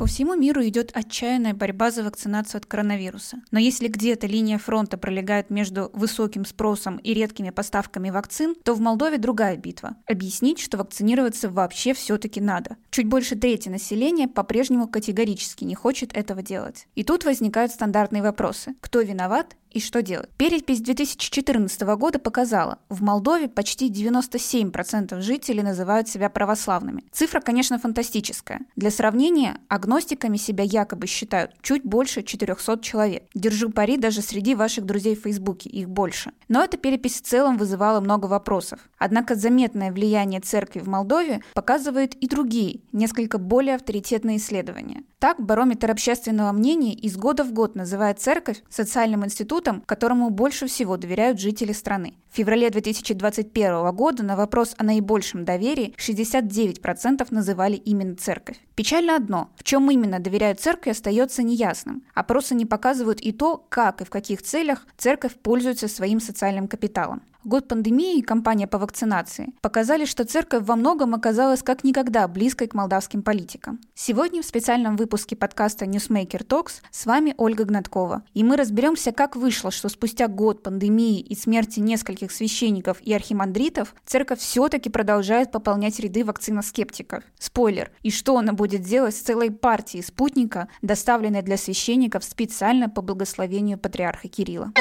По всему миру идет отчаянная борьба за вакцинацию от коронавируса. Но если где-то линия фронта пролегает между высоким спросом и редкими поставками вакцин, то в Молдове другая битва. Объяснить, что вакцинироваться вообще все-таки надо. Чуть больше трети населения по-прежнему категорически не хочет этого делать. И тут возникают стандартные вопросы. Кто виноват и что делать? Перепись 2014 года показала, в Молдове почти 97% жителей называют себя православными. Цифра, конечно, фантастическая. Для сравнения, агностиками себя якобы считают чуть больше 400 человек. Держу пари даже среди ваших друзей в Фейсбуке, их больше. Но эта перепись в целом вызывала много вопросов. Однако заметное влияние церкви в Молдове показывают и другие, несколько более авторитетные исследования. Так, барометр общественного мнения из года в год называет церковь социальным институтом, которому больше всего доверяют жители страны. В феврале 2021 года на вопрос о наибольшем доверии 69% называли именно церковь. Печально одно, в чем именно доверяют церкви остается неясным. Опросы не показывают и то, как и в каких целях церковь пользуется своим социальным капиталом. Год пандемии и кампания по вакцинации показали, что церковь во многом оказалась как никогда близкой к молдавским политикам. Сегодня в специальном выпуске подкаста Newsmaker Talks с вами Ольга Гнаткова. И мы разберемся, как вышло, что спустя год пандемии и смерти нескольких священников и архимандритов церковь все-таки продолжает пополнять ряды вакциноскептиков. Спойлер. И что она будет делать с целой партией спутника, доставленной для священников специально по благословению патриарха Кирилла.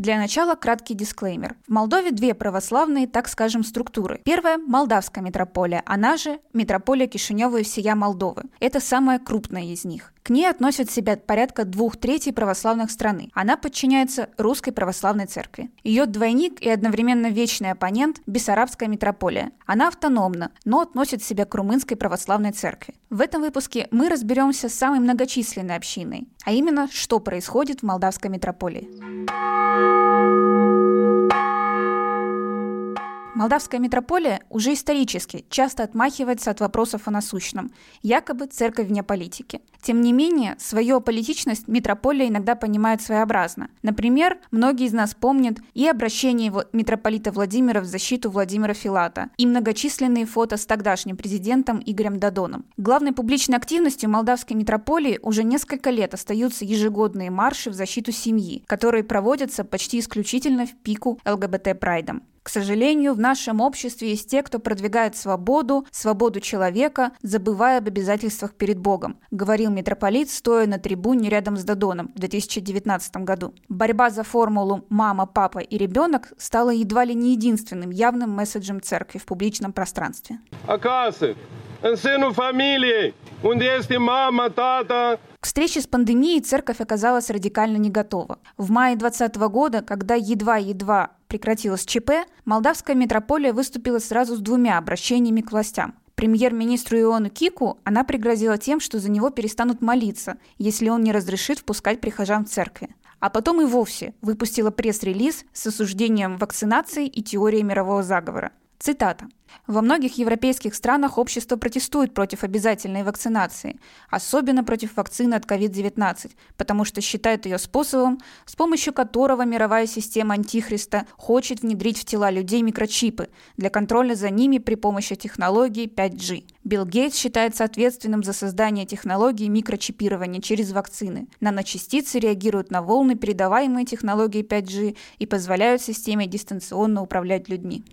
Для начала краткий дисклеймер. В Молдове две православные, так скажем, структуры. Первая – Молдавская митрополия, она же Митрополия Кишинева и всея Молдовы. Это самая крупная из них. К ней относят себя порядка двух третей православных страны. Она подчиняется Русской Православной Церкви. Ее двойник и одновременно вечный оппонент – Бессарабская митрополия. Она автономна, но относит себя к Румынской Православной Церкви. В этом выпуске мы разберемся с самой многочисленной общиной, а именно, что происходит в Молдавской митрополии. Молдавская митрополия уже исторически часто отмахивается от вопросов о насущном, якобы церковь вне политики. Тем не менее, свою аполитичность митрополия иногда понимает своеобразно. Например, многие из нас помнят и обращение митрополита Владимира в защиту Владимира Филата, и многочисленные фото с тогдашним президентом Игорем Дадоном. Главной публичной активностью молдавской митрополии уже несколько лет остаются ежегодные марши в защиту семьи, которые проводятся почти исключительно в пику ЛГБТ-прайдом. К сожалению, в нашем обществе есть те, кто продвигает свободу, свободу человека, забывая об обязательствах перед Богом, говорил митрополит, стоя на трибуне рядом с Дадоном в 2019 году. Борьба за формулу «мама, папа и ребенок» стала едва ли не единственным явным месседжем церкви в публичном пространстве. Acasă, к встрече с пандемией церковь оказалась радикально не готова. В мае 2020 года, когда едва-едва прекратилась ЧП, молдавская митрополия выступила сразу с двумя обращениями к властям. Премьер-министру Иону Кику она пригрозила тем, что за него перестанут молиться, если он не разрешит впускать прихожан в церкви. А потом и вовсе выпустила пресс-релиз с осуждением вакцинации и теорией мирового заговора. Цитата. Во многих европейских странах общество протестует против обязательной вакцинации, особенно против вакцины от COVID-19, потому что считает ее способом, с помощью которого мировая система Антихриста хочет внедрить в тела людей микрочипы для контроля за ними при помощи технологии 5G. Билл Гейтс считается ответственным за создание технологии микрочипирования через вакцины. Наночастицы реагируют на волны, передаваемые технологией 5G, и позволяют системе дистанционно управлять людьми.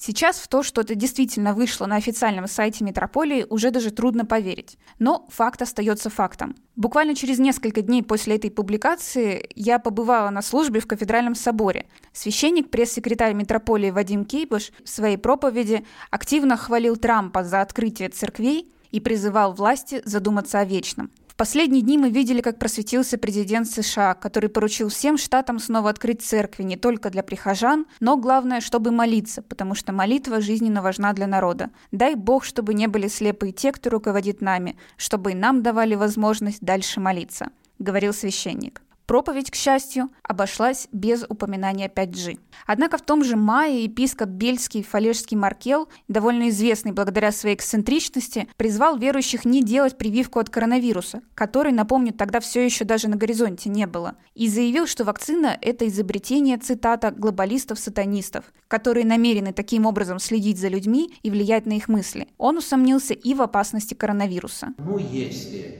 Сейчас в то, что это действительно вышло на официальном сайте Метрополии, уже даже трудно поверить. Но факт остается фактом. Буквально через несколько дней после этой публикации я побывала на службе в кафедральном соборе. Священник, пресс-секретарь Метрополии Вадим Кейбыш в своей проповеди активно хвалил Трампа за открытие церквей и призывал власти задуматься о вечном последние дни мы видели, как просветился президент США, который поручил всем штатам снова открыть церкви не только для прихожан, но главное, чтобы молиться, потому что молитва жизненно важна для народа. Дай Бог, чтобы не были слепы те, кто руководит нами, чтобы и нам давали возможность дальше молиться, говорил священник. Проповедь, к счастью, обошлась без упоминания 5G. Однако в том же мае епископ Бельский Фалежский Маркел, довольно известный благодаря своей эксцентричности, призвал верующих не делать прививку от коронавируса, который, напомню, тогда все еще даже на горизонте не было, и заявил, что вакцина – это изобретение, цитата, глобалистов-сатанистов, которые намерены таким образом следить за людьми и влиять на их мысли. Он усомнился и в опасности коронавируса. Nu este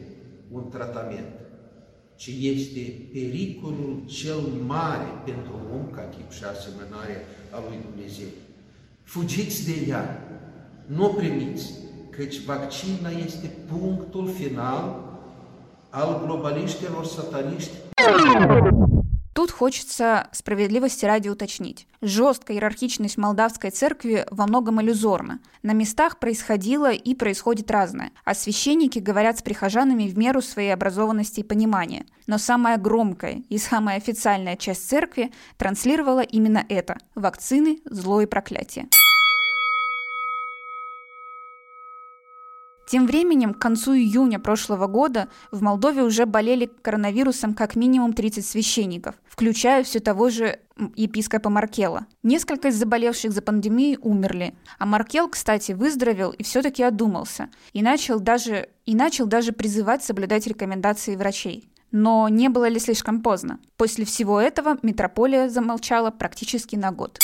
un tratament, ci este pericolul cel mare pentru om ca chip și asemănare a lui Dumnezeu. Fugiți de ea, nu o primiți, căci vaccina este punctul final al globaliștilor sataniști Тут хочется справедливости ради уточнить. Жесткая иерархичность молдавской церкви во многом иллюзорна. На местах происходило и происходит разное, а священники говорят с прихожанами в меру своей образованности и понимания. Но самая громкая и самая официальная часть церкви транслировала именно это – вакцины, зло и проклятие. Тем временем, к концу июня прошлого года в Молдове уже болели коронавирусом как минимум 30 священников, включая все того же епископа Маркела. Несколько из заболевших за пандемией умерли. А Маркел, кстати, выздоровел и все-таки одумался. И начал даже, и начал даже призывать соблюдать рекомендации врачей. Но не было ли слишком поздно? После всего этого метрополия замолчала практически на год.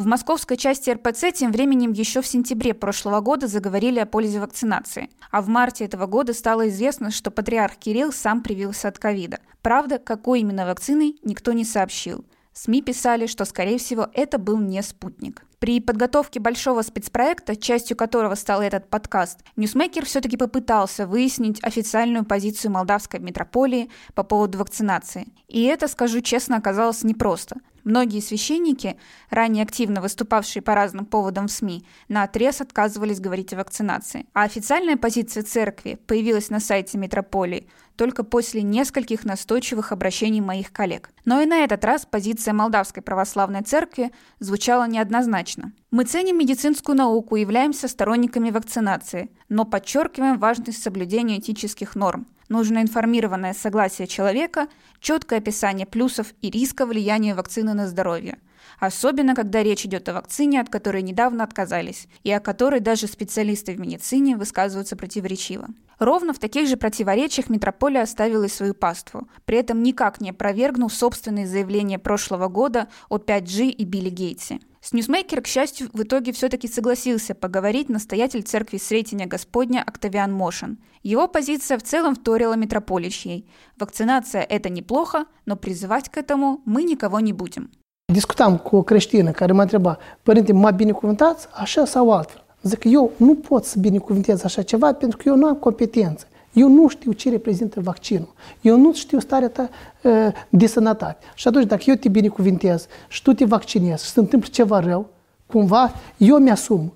В московской части РПЦ тем временем еще в сентябре прошлого года заговорили о пользе вакцинации. А в марте этого года стало известно, что патриарх Кирилл сам привился от ковида. Правда, какой именно вакциной, никто не сообщил. СМИ писали, что, скорее всего, это был не спутник. При подготовке большого спецпроекта, частью которого стал этот подкаст, Ньюсмейкер все-таки попытался выяснить официальную позицию молдавской митрополии по поводу вакцинации. И это, скажу честно, оказалось непросто. Многие священники, ранее активно выступавшие по разным поводам в СМИ, на отрез отказывались говорить о вакцинации. А официальная позиция церкви появилась на сайте метрополии только после нескольких настойчивых обращений моих коллег. Но и на этот раз позиция Молдавской православной церкви звучала неоднозначно. Мы ценим медицинскую науку и являемся сторонниками вакцинации, но подчеркиваем важность соблюдения этических норм – нужно информированное согласие человека, четкое описание плюсов и риска влияния вакцины на здоровье. Особенно, когда речь идет о вакцине, от которой недавно отказались, и о которой даже специалисты в медицине высказываются противоречиво. Ровно в таких же противоречиях Метрополия оставила свою паству, при этом никак не опровергнув собственные заявления прошлого года о 5G и Билли Гейтсе. С Ньюсмейкер, к счастью, в итоге все-таки согласился поговорить настоятель церкви Сретения Господня Октавиан Мошин. Его позиция в целом вторила митрополичьей. Вакцинация – это неплохо, но призывать к этому мы никого не будем. Discutam cu creștină care mă întreba, părinte, mă binecuvântați așa sau altfel? Zic, eu nu pot să binecuvântez așa ceva pentru că eu nu am competență. Eu nu știu ce reprezintă vaccinul. Eu nu știu starea ta uh, de sănătate. Și atunci, dacă eu te binecuvintez și tu te vaccinezi și se întâmplă ceva rău, cumva eu mi-asum.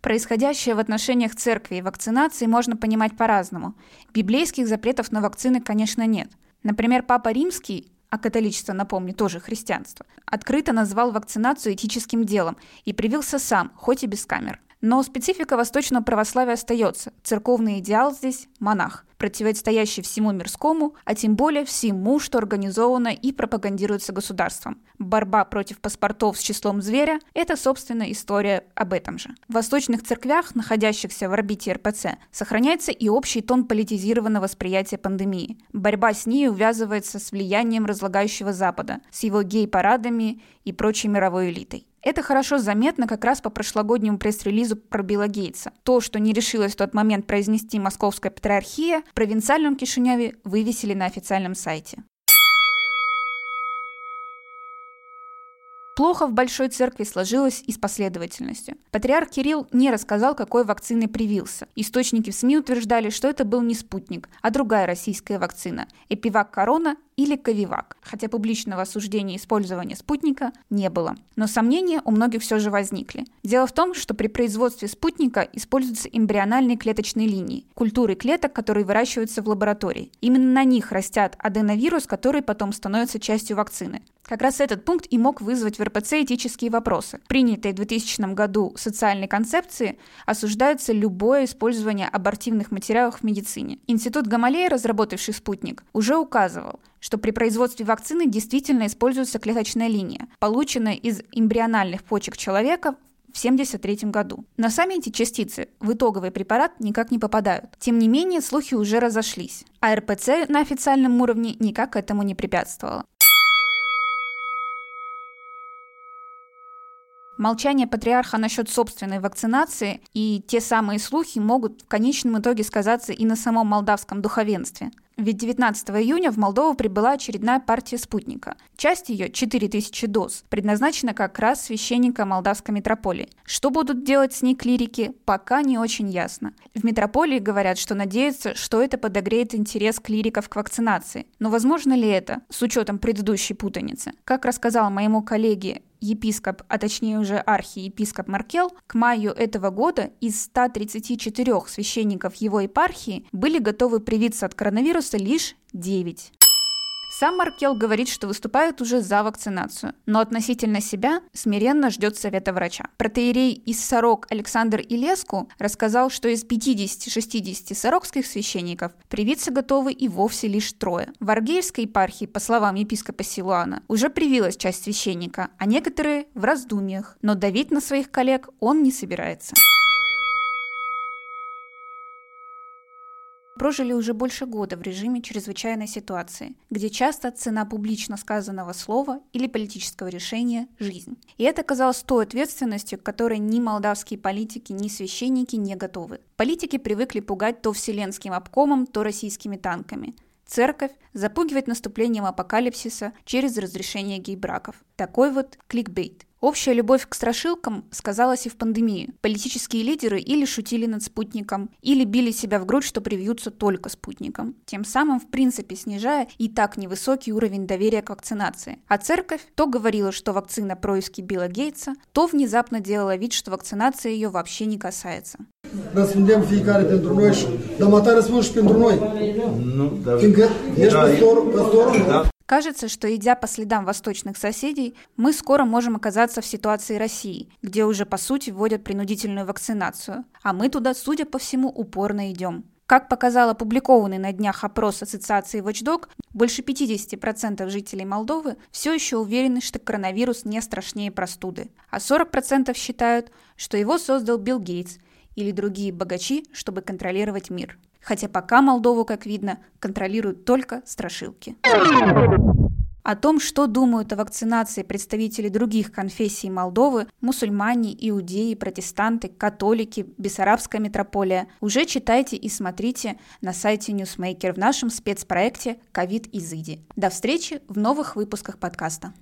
Происходящее в отношениях церкви и вакцинации можно понимать по-разному. Библейских запретов на вакцины, конечно, нет. Например, Папа Римский а католичество, напомню, тоже христианство, открыто назвал вакцинацию этическим делом и привился сам, хоть и без камер. Но специфика восточного православия остается. Церковный идеал здесь – монах противостоящий всему мирскому, а тем более всему, что организовано и пропагандируется государством. Борьба против паспортов с числом зверя – это, собственно, история об этом же. В восточных церквях, находящихся в орбите РПЦ, сохраняется и общий тон политизированного восприятия пандемии. Борьба с ней увязывается с влиянием разлагающего Запада, с его гей-парадами и прочей мировой элитой. Это хорошо заметно как раз по прошлогоднему пресс-релизу про Билла Гейтса. То, что не решилось в тот момент произнести Московская патриархия, в провинциальном Кишиневе вывесили на официальном сайте. Плохо в Большой Церкви сложилось и с последовательностью. Патриарх Кирилл не рассказал, какой вакциной привился. Источники в СМИ утверждали, что это был не спутник, а другая российская вакцина – Эпивак Корона или Ковивак, хотя публичного осуждения использования спутника не было. Но сомнения у многих все же возникли. Дело в том, что при производстве спутника используются эмбриональные клеточные линии, культуры клеток, которые выращиваются в лаборатории. Именно на них растят аденовирус, который потом становится частью вакцины. Как раз этот пункт и мог вызвать в РПЦ этические вопросы. Принятые в 2000 году социальной концепции осуждается любое использование абортивных материалов в медицине. Институт Гамалея, разработавший спутник, уже указывал, что при производстве вакцины действительно используется клеточная линия, полученная из эмбриональных почек человека в 1973 году. Но сами эти частицы в итоговый препарат никак не попадают. Тем не менее, слухи уже разошлись, а РПЦ на официальном уровне никак этому не препятствовало. Молчание патриарха насчет собственной вакцинации и те самые слухи могут в конечном итоге сказаться и на самом молдавском духовенстве. Ведь 19 июня в Молдову прибыла очередная партия спутника. Часть ее, 4000 доз, предназначена как раз священника молдавской митрополии. Что будут делать с ней клирики, пока не очень ясно. В митрополии говорят, что надеются, что это подогреет интерес клириков к вакцинации. Но возможно ли это, с учетом предыдущей путаницы? Как рассказал моему коллеге епископ, а точнее уже архиепископ Маркел, к маю этого года из 134 священников его епархии были готовы привиться от коронавируса лишь 9. Сам Маркел говорит, что выступает уже за вакцинацию, но относительно себя смиренно ждет совета врача. Протеерей из Сорок Александр Илеску рассказал, что из 50-60 сорокских священников привиться готовы и вовсе лишь трое. В Аргеевской епархии, по словам епископа Силуана, уже привилась часть священника, а некоторые в раздумьях, но давить на своих коллег он не собирается. Прожили уже больше года в режиме чрезвычайной ситуации, где часто цена публично сказанного слова или политического решения – жизнь. И это казалось той ответственностью, к которой ни молдавские политики, ни священники не готовы. Политики привыкли пугать то вселенским обкомом, то российскими танками. Церковь запугивает наступлением апокалипсиса через разрешение гей-браков. Такой вот кликбейт. Общая любовь к страшилкам сказалась и в пандемии. Политические лидеры или шутили над спутником, или били себя в грудь, что привьются только спутником. Тем самым, в принципе, снижая и так невысокий уровень доверия к вакцинации. А церковь то говорила, что вакцина происки Билла Гейтса, то внезапно делала вид, что вакцинация ее вообще не касается. Răspundem fiecare pentru noi și, dar mata răspuns și pentru noi. Nu, dar... Fiindcă ești păstor, păstorul, da. Кажется, что идя по следам восточных соседей, мы скоро можем оказаться в ситуации России, где уже по сути вводят принудительную вакцинацию, а мы туда, судя по всему, упорно идем. Как показал опубликованный на днях опрос Ассоциации Watchdog, больше 50% жителей Молдовы все еще уверены, что коронавирус не страшнее простуды, а 40% считают, что его создал Билл Гейтс или другие богачи, чтобы контролировать мир хотя пока Молдову, как видно, контролируют только страшилки. О том, что думают о вакцинации представители других конфессий Молдовы, мусульмане, иудеи, протестанты, католики, бессарабская метрополия, уже читайте и смотрите на сайте Newsmaker в нашем спецпроекте «Ковид Изыди». До встречи в новых выпусках подкаста.